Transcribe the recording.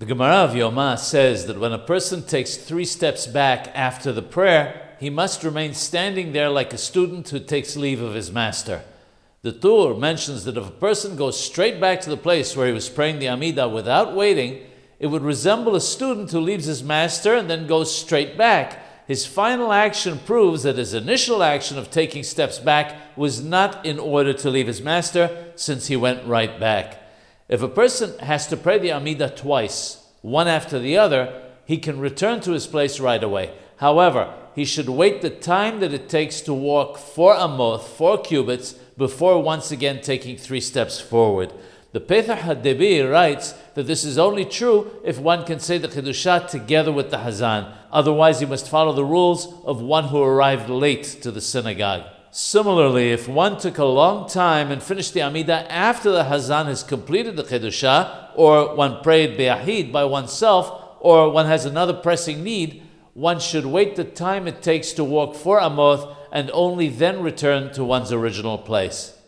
The Gemara of Yoma says that when a person takes three steps back after the prayer, he must remain standing there like a student who takes leave of his master. The Tur mentions that if a person goes straight back to the place where he was praying the Amidah without waiting, it would resemble a student who leaves his master and then goes straight back. His final action proves that his initial action of taking steps back was not in order to leave his master, since he went right back. If a person has to pray the Amida twice, one after the other, he can return to his place right away. However, he should wait the time that it takes to walk four amoth, four cubits, before once again taking three steps forward. The Petach HaDebir writes that this is only true if one can say the Kedusha together with the Hazan. Otherwise, he must follow the rules of one who arrived late to the synagogue. Similarly, if one took a long time and finished the Amidah after the Hazan has completed the Kedusha, or one prayed Be'ahid by oneself, or one has another pressing need, one should wait the time it takes to walk four Amoth and only then return to one's original place.